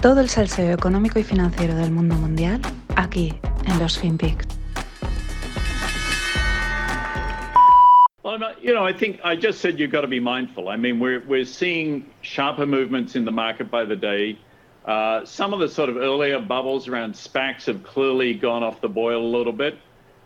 Todo el salseo económico y financiero del mundo mundial aquí en los FinPix. Well, you know, I think I just said you've got to be mindful. I mean, we're we're seeing sharper movements in the market by the day. Uh, some of the sort of earlier bubbles around SPACs have clearly gone off the boil a little bit.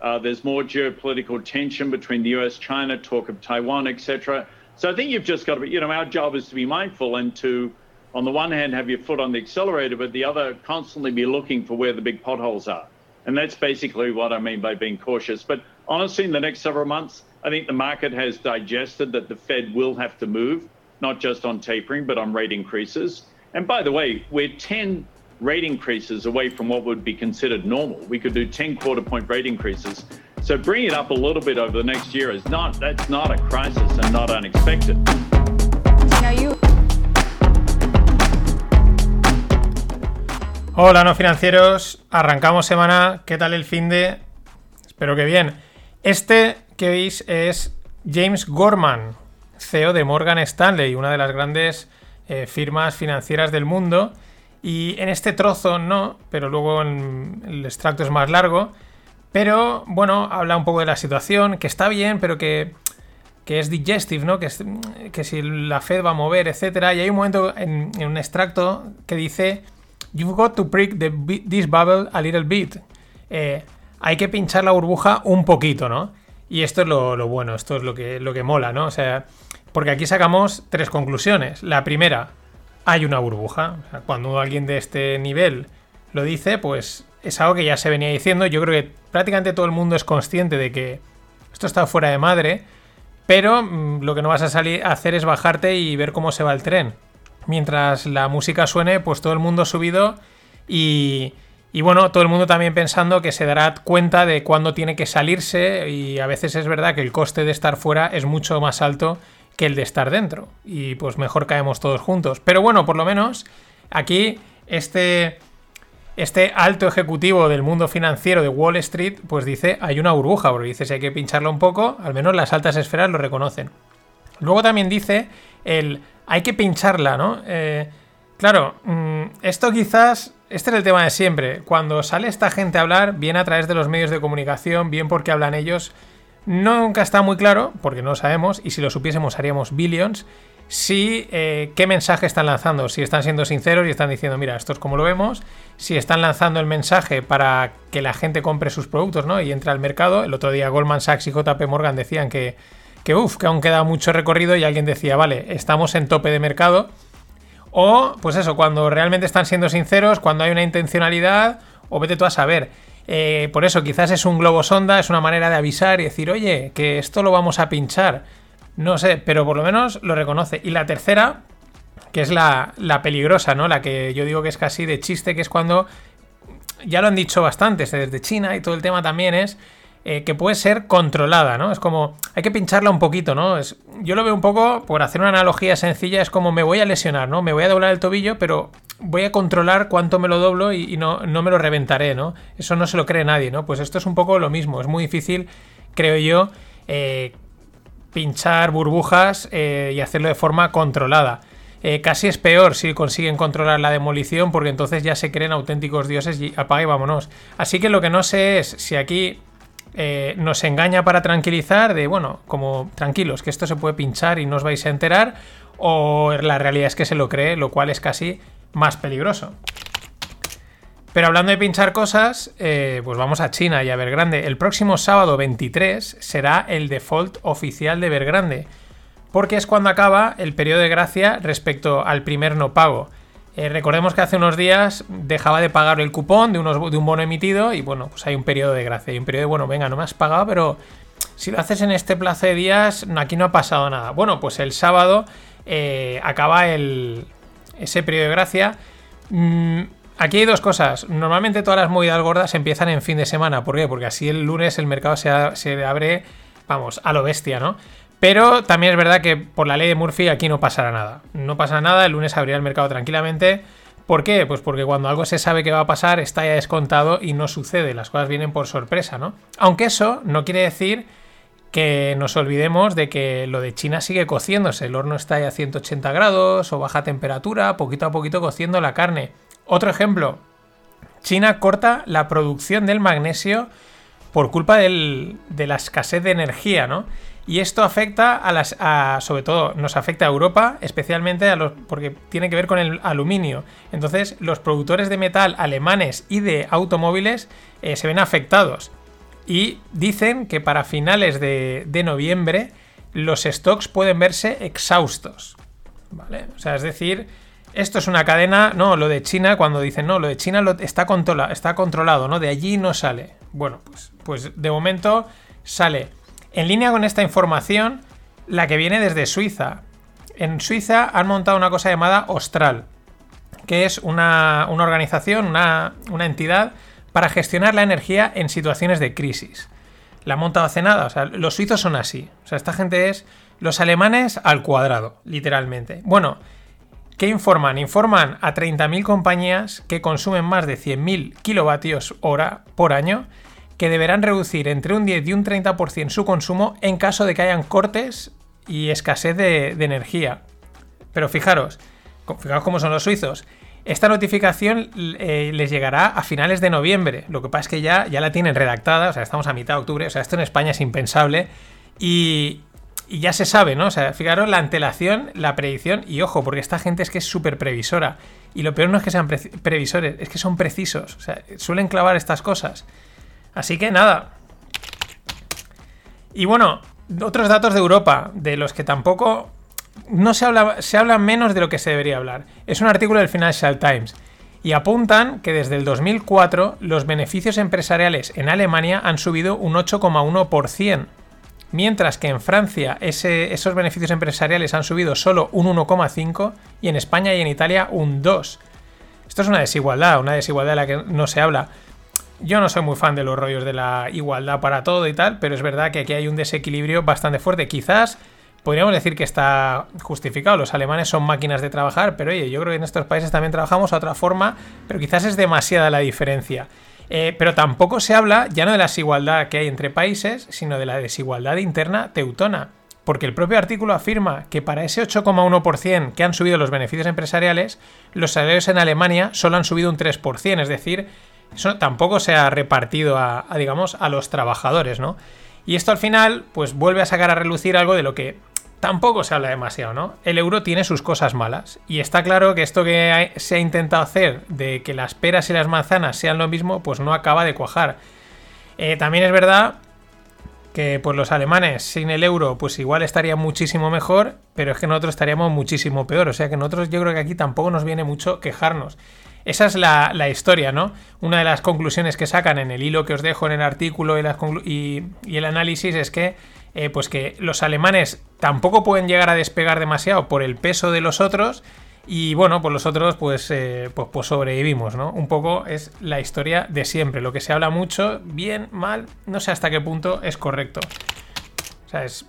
Uh, there's more geopolitical tension between the US, China, talk of Taiwan, etc. So I think you've just got to be, you know, our job is to be mindful and to on the one hand, have your foot on the accelerator, but the other, constantly be looking for where the big potholes are. And that's basically what I mean by being cautious. But honestly, in the next several months, I think the market has digested that the Fed will have to move, not just on tapering, but on rate increases. And by the way, we're 10 rate increases away from what would be considered normal. We could do 10 quarter point rate increases. So bringing it up a little bit over the next year is not, that's not a crisis and not unexpected. Hola, no financieros. Arrancamos semana. ¿Qué tal el fin de? Espero que bien. Este que veis es James Gorman, CEO de Morgan Stanley, una de las grandes eh, firmas financieras del mundo. Y en este trozo no, pero luego el extracto es más largo. Pero bueno, habla un poco de la situación, que está bien, pero que, que es digestive, ¿no? Que, que si la Fed va a mover, etcétera. Y hay un momento en, en un extracto que dice You've got to prick this bubble a little bit. Eh, hay que pinchar la burbuja un poquito, ¿no? Y esto es lo, bueno, esto es lo que, lo que mola, ¿no? O sea, porque aquí sacamos tres conclusiones. La primera, hay una burbuja. cuando alguien de este nivel lo dice, pues es algo que ya se venía diciendo. Yo creo que prácticamente todo el mundo es consciente de que esto está fuera de madre, pero mm, lo que no vas a salir a hacer es bajarte y ver cómo se va el tren mientras la música suene, pues todo el mundo subido y, y bueno, todo el mundo también pensando que se dará cuenta de cuándo tiene que salirse y a veces es verdad que el coste de estar fuera es mucho más alto que el de estar dentro y pues mejor caemos todos juntos. Pero bueno, por lo menos aquí este, este alto ejecutivo del mundo financiero de Wall Street pues dice hay una burbuja, porque dice si hay que pincharlo un poco, al menos las altas esferas lo reconocen. Luego también dice el hay que pincharla, ¿no? Eh, claro, mm, esto quizás, este es el tema de siempre. Cuando sale esta gente a hablar, bien a través de los medios de comunicación, bien porque hablan ellos, nunca está muy claro, porque no sabemos, y si lo supiésemos haríamos billions, si eh, qué mensaje están lanzando, si están siendo sinceros y están diciendo, mira, esto es como lo vemos, si están lanzando el mensaje para que la gente compre sus productos, ¿no? Y entre al mercado. El otro día Goldman Sachs y JP Morgan decían que que uff, que aún queda mucho recorrido y alguien decía, vale, estamos en tope de mercado. O, pues eso, cuando realmente están siendo sinceros, cuando hay una intencionalidad, o vete tú a saber. Eh, por eso, quizás es un globo sonda, es una manera de avisar y decir, oye, que esto lo vamos a pinchar. No sé, pero por lo menos lo reconoce. Y la tercera, que es la, la peligrosa, ¿no? La que yo digo que es casi de chiste, que es cuando, ya lo han dicho bastantes, desde China y todo el tema también es eh, que puede ser controlada, ¿no? Es como, hay que pincharla un poquito, ¿no? Es, yo lo veo un poco, por hacer una analogía sencilla, es como me voy a lesionar, ¿no? Me voy a doblar el tobillo, pero voy a controlar cuánto me lo doblo y, no, no, me lo reventaré, ¿no? Eso no se lo cree nadie, ¿no? Pues esto es un poco lo mismo, es muy difícil, creo yo, eh, pinchar burbujas eh, y hacerlo de forma controlada. casi es peor si consiguen controlar la demolición porque entonces ya se creen auténticos dioses y apague vámonos. Así que lo que no sé es si aquí eh, nos engaña para tranquilizar de, bueno, como tranquilos, que esto se puede pinchar y no os vais a enterar, o la realidad es que se lo cree, lo cual es casi más peligroso. Pero hablando de pinchar cosas, eh, pues vamos a China y a Vergrande. El próximo sábado 23 será el default oficial de Vergrande, porque es cuando acaba el periodo de gracia respecto al primer no pago. Eh, recordemos que hace unos días dejaba de pagar el cupón de, unos, de un bono emitido y bueno, pues hay un periodo de gracia. Hay un periodo de, bueno, venga, no me has pagado, pero si lo haces en este plazo de días, aquí no ha pasado nada. Bueno, pues el sábado eh, acaba el, ese periodo de gracia. Mm, aquí hay dos cosas. Normalmente todas las movidas gordas empiezan en fin de semana. ¿Por qué? Porque así el lunes el mercado se, se abre, vamos, a lo bestia, ¿no? Pero también es verdad que por la ley de Murphy aquí no pasará nada. No pasa nada, el lunes abrirá el mercado tranquilamente. ¿Por qué? Pues porque cuando algo se sabe que va a pasar está ya descontado y no sucede, las cosas vienen por sorpresa, ¿no? Aunque eso no quiere decir que nos olvidemos de que lo de China sigue cociéndose. El horno está ahí a 180 grados o baja temperatura, poquito a poquito cociendo la carne. Otro ejemplo, China corta la producción del magnesio por culpa de la escasez de energía, ¿no? Y esto afecta a las. sobre todo, nos afecta a Europa, especialmente a los. porque tiene que ver con el aluminio. Entonces, los productores de metal alemanes y de automóviles eh, se ven afectados. Y dicen que para finales de, noviembre los stocks pueden verse exhaustos. ¿Vale? O sea, es decir, esto es una cadena, no, lo de China, cuando dicen, no, lo de China lo, está, está controlado, ¿no? De allí no sale. Bueno, pues, pues de momento sale en línea con esta información, la que viene desde Suiza. En Suiza han montado una cosa llamada Austral, que es una, organización, una, entidad para gestionar la energía en situaciones de crisis. La han montado hace nada, o sea, los suizos son así. O sea, esta gente es los alemanes al cuadrado, literalmente. Bueno, ¿qué informan? Informan a 30.000 compañías que consumen más de 100.000 kilovatios hora por año que deberán reducir entre un 10 y un 30% su consumo en caso de que hayan cortes y escasez de, energía. Pero fijaros, fijaros cómo son los suizos. Esta notificación eh, les llegará a finales de noviembre. Lo que pasa es que ya, ya la tienen redactada, o sea, estamos a mitad de octubre, o sea, esto en España es impensable. Y, y ya se sabe, ¿no? O sea, fijaros la antelación, la predicción, y ojo, porque esta gente es que es súper previsora. Y lo peor no es que sean previsores, es que son precisos. O sea, suelen clavar estas cosas. Así que nada. Y bueno, otros datos de Europa, de los que tampoco no se habla, se habla menos de lo que se debería hablar. Es un artículo del Financial Times y apuntan que desde el 2004 los beneficios empresariales en Alemania han subido un 8,1%, mientras que en Francia esos beneficios empresariales han subido solo un 1,5% y en España y en Italia un 2%. Esto es una desigualdad, una desigualdad de la que no se habla. Yo no soy muy fan de los rollos de la igualdad para todo y tal, pero es verdad que aquí hay un desequilibrio bastante fuerte. Quizás podríamos decir que está justificado. Los alemanes son máquinas de trabajar, pero oye, yo creo que en estos países también trabajamos a otra forma, pero quizás es demasiada la diferencia. Eh, pero tampoco se habla ya no de la desigualdad que hay entre países, sino de la desigualdad interna teutona. Porque el propio artículo afirma que para ese 8,1% que han subido los beneficios empresariales, los salarios en Alemania solo han subido un 3%, es decir, eso tampoco se ha repartido a, digamos, a los trabajadores, ¿no? Y esto al final, pues vuelve a sacar a relucir algo de lo que tampoco se habla demasiado, ¿no? El euro tiene sus cosas malas. Y está claro que esto que se ha intentado hacer de que las peras y las manzanas sean lo mismo, pues no acaba de cuajar. Eh, también es verdad que pues los alemanes sin el euro pues igual estarían muchísimo mejor, pero es que nosotros estaríamos muchísimo peor. O sea que nosotros yo creo que aquí tampoco nos viene mucho quejarnos. Esa es la, historia, ¿no? Una de las conclusiones que sacan en el hilo que os dejo en el artículo y, el análisis es que, eh, pues que los alemanes tampoco pueden llegar a despegar demasiado por el peso de los otros y bueno, pues los otros pues, eh, pues, pues, sobrevivimos, ¿no? Un poco es la historia de siempre. Lo que se habla mucho, bien, mal, no sé hasta qué punto es correcto. O sea, es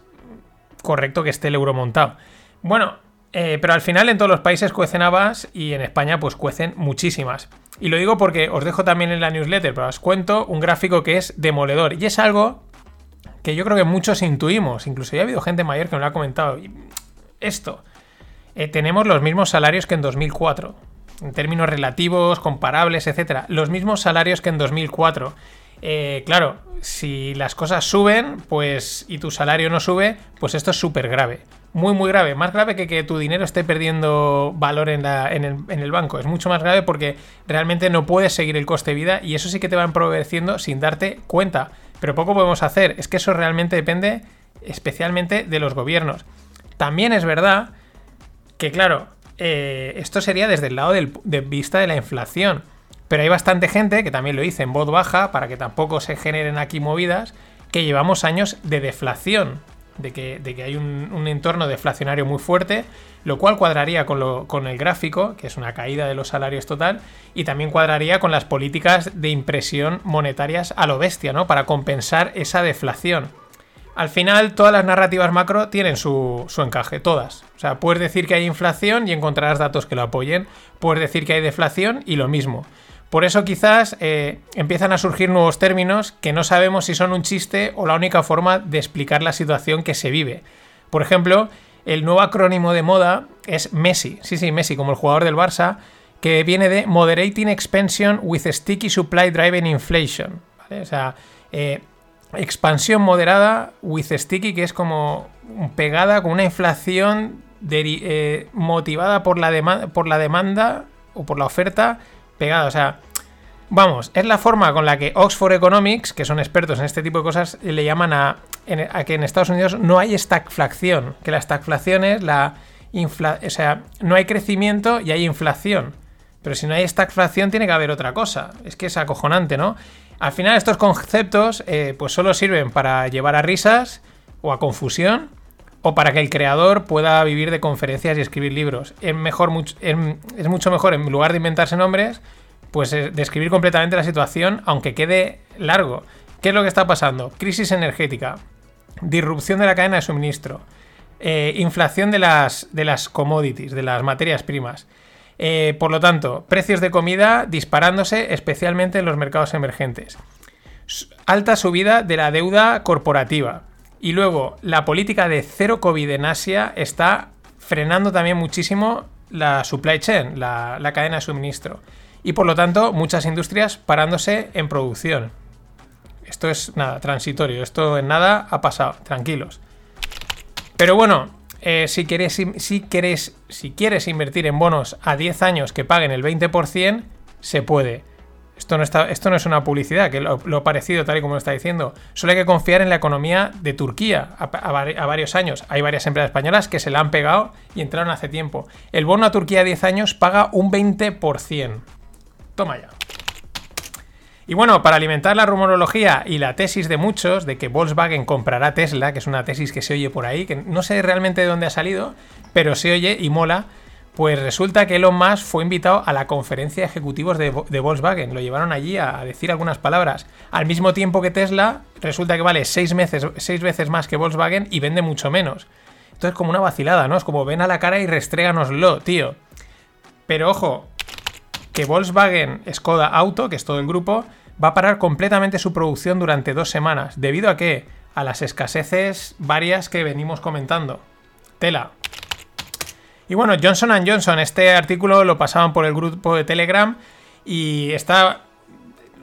correcto que esté el euro montado. Bueno, eh, pero al final en todos los países cuecen habas y en España pues cuecen muchísimas. Y lo digo porque os dejo también en la newsletter, pero os cuento un gráfico que es demoledor. Y es algo que yo creo que muchos intuimos. Incluso ya ha habido gente mayor que me lo ha comentado. Esto. Eh, tenemos los mismos salarios que en 2004. En términos relativos, comparables, etc. Los mismos salarios que en 2004. Eh, claro, si las cosas suben, pues y tu salario no sube, pues esto es súper grave muy, muy grave. Más grave que que tu dinero esté perdiendo valor en, el, banco. Es mucho más grave porque realmente no puedes seguir el coste de vida y eso sí que te va empobreciendo sin darte cuenta. Pero poco podemos hacer. Es que eso realmente depende especialmente de los gobiernos. También es verdad que, claro, eh, esto sería desde el lado de vista de la inflación. Pero hay bastante gente que también lo dice en voz baja para que tampoco se generen aquí movidas que llevamos años de deflación de que, hay un, entorno deflacionario muy fuerte, lo cual cuadraría con, el gráfico, que es una caída de los salarios total, y también cuadraría con las políticas de impresión monetarias a lo bestia, ¿no? Para compensar esa deflación. Al final, todas las narrativas macro tienen su, su encaje, todas. O sea, puedes decir que hay inflación y encontrarás datos que lo apoyen. Puedes decir que hay deflación y lo mismo. Por eso quizás eh, empiezan a surgir nuevos términos que no sabemos si son un chiste o la única forma de explicar la situación que se vive. Por ejemplo, el nuevo acrónimo de moda es Messi. Sí, sí, Messi, como el jugador del Barça, que viene de Moderating Expansion with Sticky Supply Driven Inflation. O sea, eh, expansión moderada with sticky, que es como pegada con una inflación eh, motivada por la, por la demanda o por la oferta pegada. O sea, vamos, es la forma con la que Oxford Economics, que son expertos en este tipo de cosas, le llaman a, que en Estados Unidos no hay stagflación. Que la stagflación es la inflación. O sea, no hay crecimiento y hay inflación. Pero si no hay stagflación, tiene que haber otra cosa. Es que es acojonante, ¿no? Al final, estos conceptos, eh, pues solo sirven para llevar a risas o a confusión o para que el creador pueda vivir de conferencias y escribir libros. Es, mejor, es mucho mejor, en lugar de inventarse nombres, pues eh, describir completamente la situación, aunque quede largo. ¿Qué es lo que está pasando? Crisis energética, disrupción de la cadena de suministro, eh, inflación de las, de las commodities, de las materias primas. Eh, por lo tanto, precios de comida disparándose especialmente en los mercados emergentes. Alta subida de la deuda corporativa. Y luego, la política de cero COVID en Asia está frenando también muchísimo la supply chain, la, cadena de suministro. Y por lo tanto, muchas industrias parándose en producción. Esto es nada, transitorio. Esto en nada ha pasado. Tranquilos. Pero bueno, eh, si, quieres, si, quieres, si quieres invertir en bonos a 10 años que paguen el 20%, se puede. Esto no, está, esto no es una publicidad, que lo, parecido tal y como lo está diciendo. Solo hay que confiar en la economía de Turquía a, varios años. Hay varias empresas españolas que se la han pegado y entraron hace tiempo. El bono a Turquía a 10 años paga un 20%. Toma ya. Y bueno, para alimentar la rumorología y la tesis de muchos de que Volkswagen comprará Tesla, que es una tesis que se oye por ahí, que no sé realmente de dónde ha salido, pero se oye y mola, pues resulta que Elon Musk fue invitado a la conferencia de ejecutivos de, Volkswagen. Lo llevaron allí a, decir algunas palabras. Al mismo tiempo que Tesla, resulta que vale seis veces, más que Volkswagen y vende mucho menos. Entonces, como una vacilada, ¿no? Es como ven a la cara y restréganoslo, tío. Pero ojo, que Volkswagen Skoda Auto, que es todo el grupo, va a parar completamente su producción durante dos semanas. ¿Debido a qué? A las escaseces varias que venimos comentando. Tela. Y bueno, Johnson Johnson, este artículo lo pasaban por el grupo de Telegram y está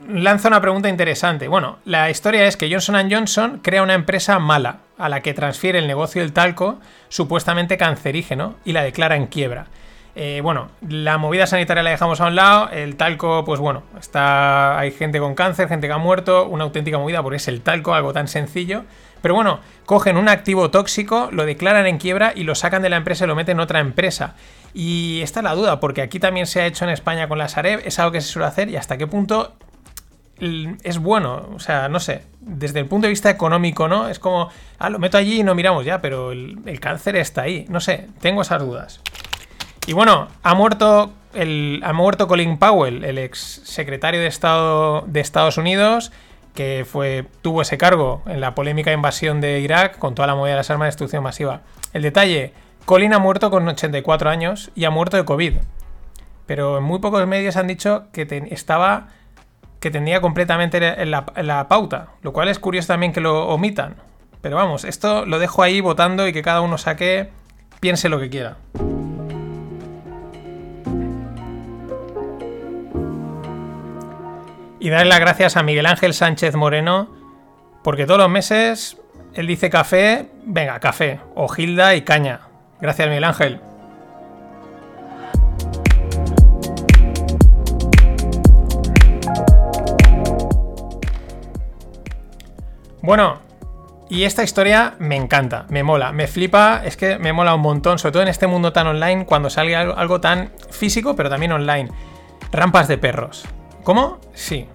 lanza una pregunta interesante. Bueno, la historia es que Johnson Johnson crea una empresa mala, a la que transfiere el negocio del talco, supuestamente cancerígeno, y la declara en quiebra. Eh, bueno, la movida sanitaria la dejamos a un lado, el talco, pues bueno, está hay gente con cáncer, gente que ha muerto, una auténtica movida porque es el talco, algo tan sencillo. Pero bueno, cogen un activo tóxico, lo declaran en quiebra y lo sacan de la empresa y lo meten en otra empresa. Y esta es la duda, porque aquí también se ha hecho en España con la Sareb, es algo que se suele hacer y hasta qué punto es bueno, o sea, no sé, desde el punto de vista económico, ¿no? Es como, ah, lo meto allí y no miramos ya, pero el, el cáncer está ahí, no sé, tengo esas dudas. Y bueno, ha muerto, el, ha muerto Colin Powell, el ex secretario de Estado de Estados Unidos, que fue, tuvo ese cargo en la polémica invasión de Irak con toda la movida de las armas de destrucción masiva. El detalle, Colin ha muerto con 84 años y ha muerto de COVID. Pero muy pocos medios han dicho que estaba que tenía completamente la, la pauta, lo cual es curioso también que lo omitan. Pero vamos, esto lo dejo ahí votando y que cada uno saque, piense lo que quiera. Y darle las gracias a Miguel Ángel Sánchez Moreno, porque todos los meses él dice café, venga, café, o Gilda y caña. Gracias, Miguel Ángel. Bueno, y esta historia me encanta, me mola, me flipa, es que me mola un montón, sobre todo en este mundo tan online, cuando sale algo, tan físico, pero también online. Rampas de perros. ¿Cómo? Sí.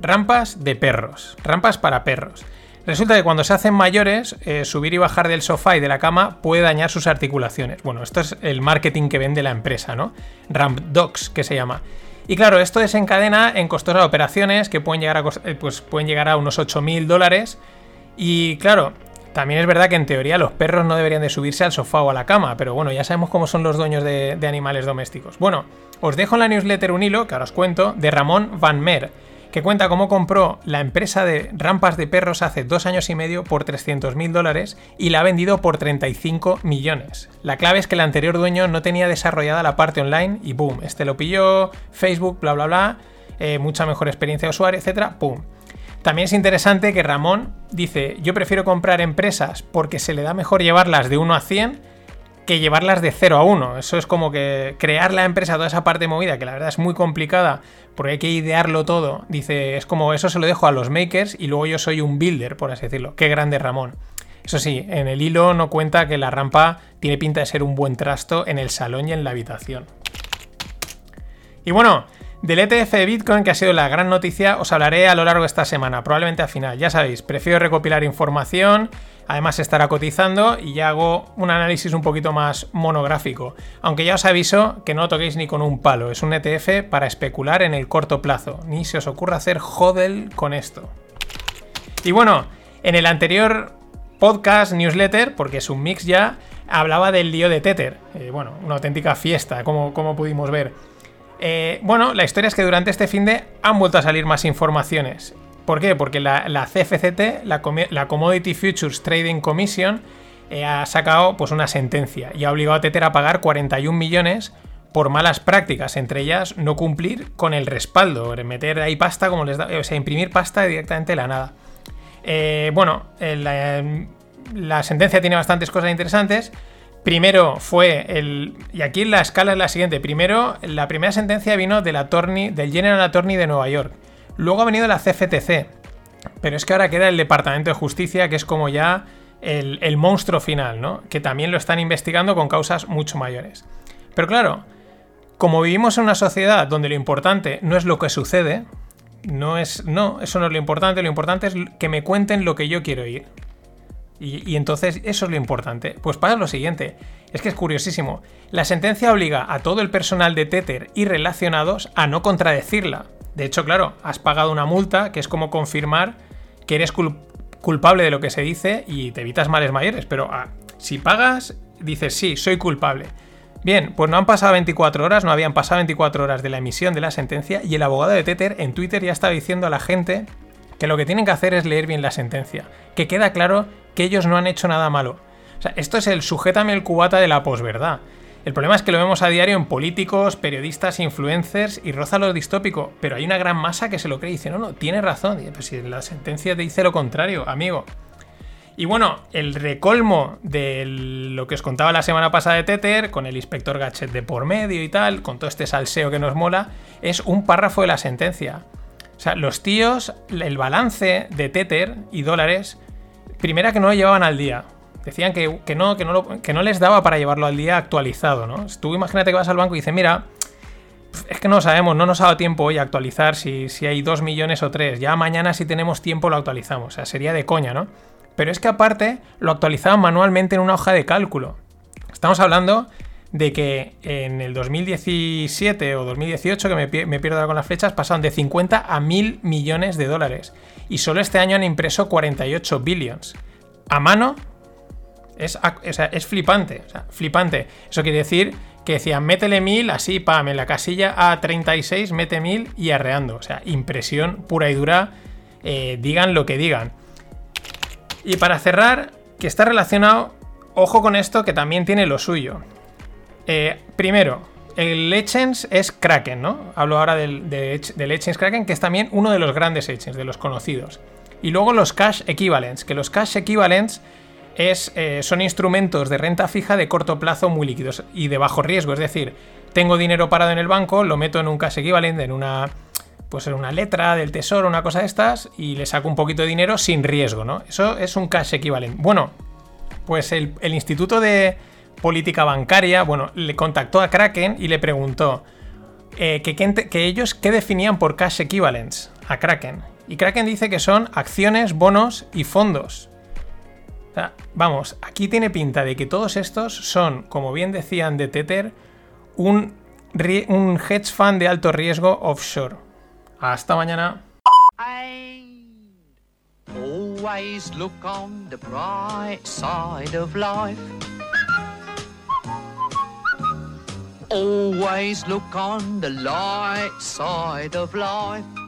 Rampas de perros. Rampas para perros. Resulta que cuando se hacen mayores, eh, subir y bajar del sofá y de la cama puede dañar sus articulaciones. Bueno, esto es el marketing que vende la empresa, ¿no? Ramp Dogs, que se llama. Y claro, esto desencadena en costosas operaciones que pueden llegar a, eh, pues, pueden llegar unos 8.000 dólares. Y claro, También es verdad que en teoría los perros no deberían de subirse al sofá o a la cama, pero bueno, ya sabemos cómo son los dueños de, de animales domésticos. Bueno, os dejo en la newsletter un hilo, que ahora os cuento, de Ramón Van Meer, que cuenta cómo compró la empresa de rampas de perros hace dos años y medio por 300 mil dólares y la ha vendido por 35 millones. La clave es que el anterior dueño no tenía desarrollada la parte online y boom, este lo pilló, Facebook, bla bla bla, eh, mucha mejor experiencia de usuario, etcétera, boom. También es interesante que Ramón dice, yo prefiero comprar empresas porque se le da mejor llevarlas de 1 a 100 que llevarlas de 0 a 1. Eso es como que crear la empresa, toda esa parte movida, que la verdad es muy complicada porque hay que idearlo todo. Dice, es como eso se lo dejo a los makers y luego yo soy un builder, por así decirlo. Qué grande Ramón. Eso sí, en el hilo no cuenta que la rampa tiene pinta de ser un buen trasto en el salón y en la habitación. Y bueno, del ETF de Bitcoin, que ha sido la gran noticia, os hablaré a lo largo de esta semana, probablemente al final. Ya sabéis, prefiero recopilar información, además estará cotizando y ya hago un análisis un poquito más monográfico. Aunque ya os aviso que no toquéis ni con un palo, es un ETF para especular en el corto plazo, ni se os ocurra hacer hodel con esto. Y bueno, en el anterior podcast, newsletter, porque es un mix ya, hablaba del lío de Tether. Eh, bueno, una auténtica fiesta, como, como pudimos ver. Eh, bueno, la historia es que durante este fin de han vuelto a salir más informaciones. ¿Por qué? Porque la, CFCT, la, Commodity Futures Trading Commission, eh, ha sacado pues, una sentencia y ha obligado a Tether a pagar 41 millones por malas prácticas, entre ellas no cumplir con el respaldo, meter ahí pasta como les da, o sea, imprimir pasta directamente de la nada. Eh, bueno, la sentencia tiene bastantes cosas interesantes. Primero fue el. Y aquí la escala es la siguiente. Primero, la primera sentencia vino del attorney, del General Attorney de Nueva York. Luego ha venido la CFTC. Pero es que ahora queda el Departamento de Justicia, que es como ya el, el monstruo final, ¿no? Que también lo están investigando con causas mucho mayores. Pero claro, como vivimos en una sociedad donde lo importante no es lo que sucede, no es. No, eso no es lo importante. Lo importante es que me cuenten lo que yo quiero oír. Y, entonces eso es lo importante. Pues pasa lo siguiente, es que es curiosísimo. La sentencia obliga a todo el personal de Tether y relacionados a no contradecirla. De hecho, claro, has pagado una multa que es como confirmar que eres culpable de lo que se dice y te evitas males mayores. Pero ah, si pagas, dices sí, soy culpable. Bien, pues no han pasado 24 horas, no habían pasado 24 horas de la emisión de la sentencia y el abogado de Tether en Twitter ya estaba diciendo a la gente que lo que tienen que hacer es leer bien la sentencia, que queda claro que ellos no han hecho nada malo. O sea, esto es el sujétame el cubata de la posverdad. El problema es que lo vemos a diario en políticos, periodistas, influencers y roza lo distópico, pero hay una gran masa que se lo cree y dice, no, no, tiene razón. pues si la sentencia te dice lo contrario, amigo. Y bueno, el recolmo de lo que os contaba la semana pasada de Tether, con el inspector Gachet de por medio y tal, con todo este salseo que nos mola, es un párrafo de la sentencia. Sea, los tíos, el balance de Tether y dólares Primera que no lo llevaban al día. Decían que, no, que, no que no les daba para llevarlo al día actualizado, ¿no? Tú imagínate que vas al banco y dices, mira, es que no sabemos, no nos ha dado tiempo hoy a actualizar si, si hay 2 millones o 3. Ya mañana si tenemos tiempo lo actualizamos. O sea, sería de coña, ¿no? Pero es que aparte lo actualizaban manualmente en una hoja de cálculo. Estamos hablando de que en el 2017 o 2018, que me, pierdo con las flechas, pasaron de 50 a 1000 millones de dólares. Y solo este año han impreso 48 billions. A mano es, es flipante. flipante. Eso quiere decir que decían, métele 1000, así, pam, en la casilla A36, mete 1000 y arreando. O sea, impresión pura y dura. Eh, digan lo que digan. Y para cerrar, que está relacionado, ojo con esto que también tiene lo suyo. Eh, primero, el Legends es Kraken, ¿no? Hablo ahora del, de, Legends Kraken, que es también uno de los grandes Legends, de los conocidos. Y luego los Cash Equivalents, que los Cash Equivalents es, eh, son instrumentos de renta fija de corto plazo muy líquidos y de bajo riesgo. Es decir, tengo dinero parado en el banco, lo meto en un Cash Equivalent, en una, pues en una letra del tesoro, una cosa de estas, y le saco un poquito de dinero sin riesgo, ¿no? Eso es un Cash Equivalent. Bueno, pues el Instituto de política bancaria, bueno, le contactó a Kraken y le preguntó eh, que, ellos qué definían por cash equivalents a Kraken. Y Kraken dice que son acciones, bonos y fondos. vamos, aquí tiene pinta de que todos estos son, como bien decían de Tether, un, hedge fund de alto riesgo offshore. Hasta mañana. Always look on the light side of life.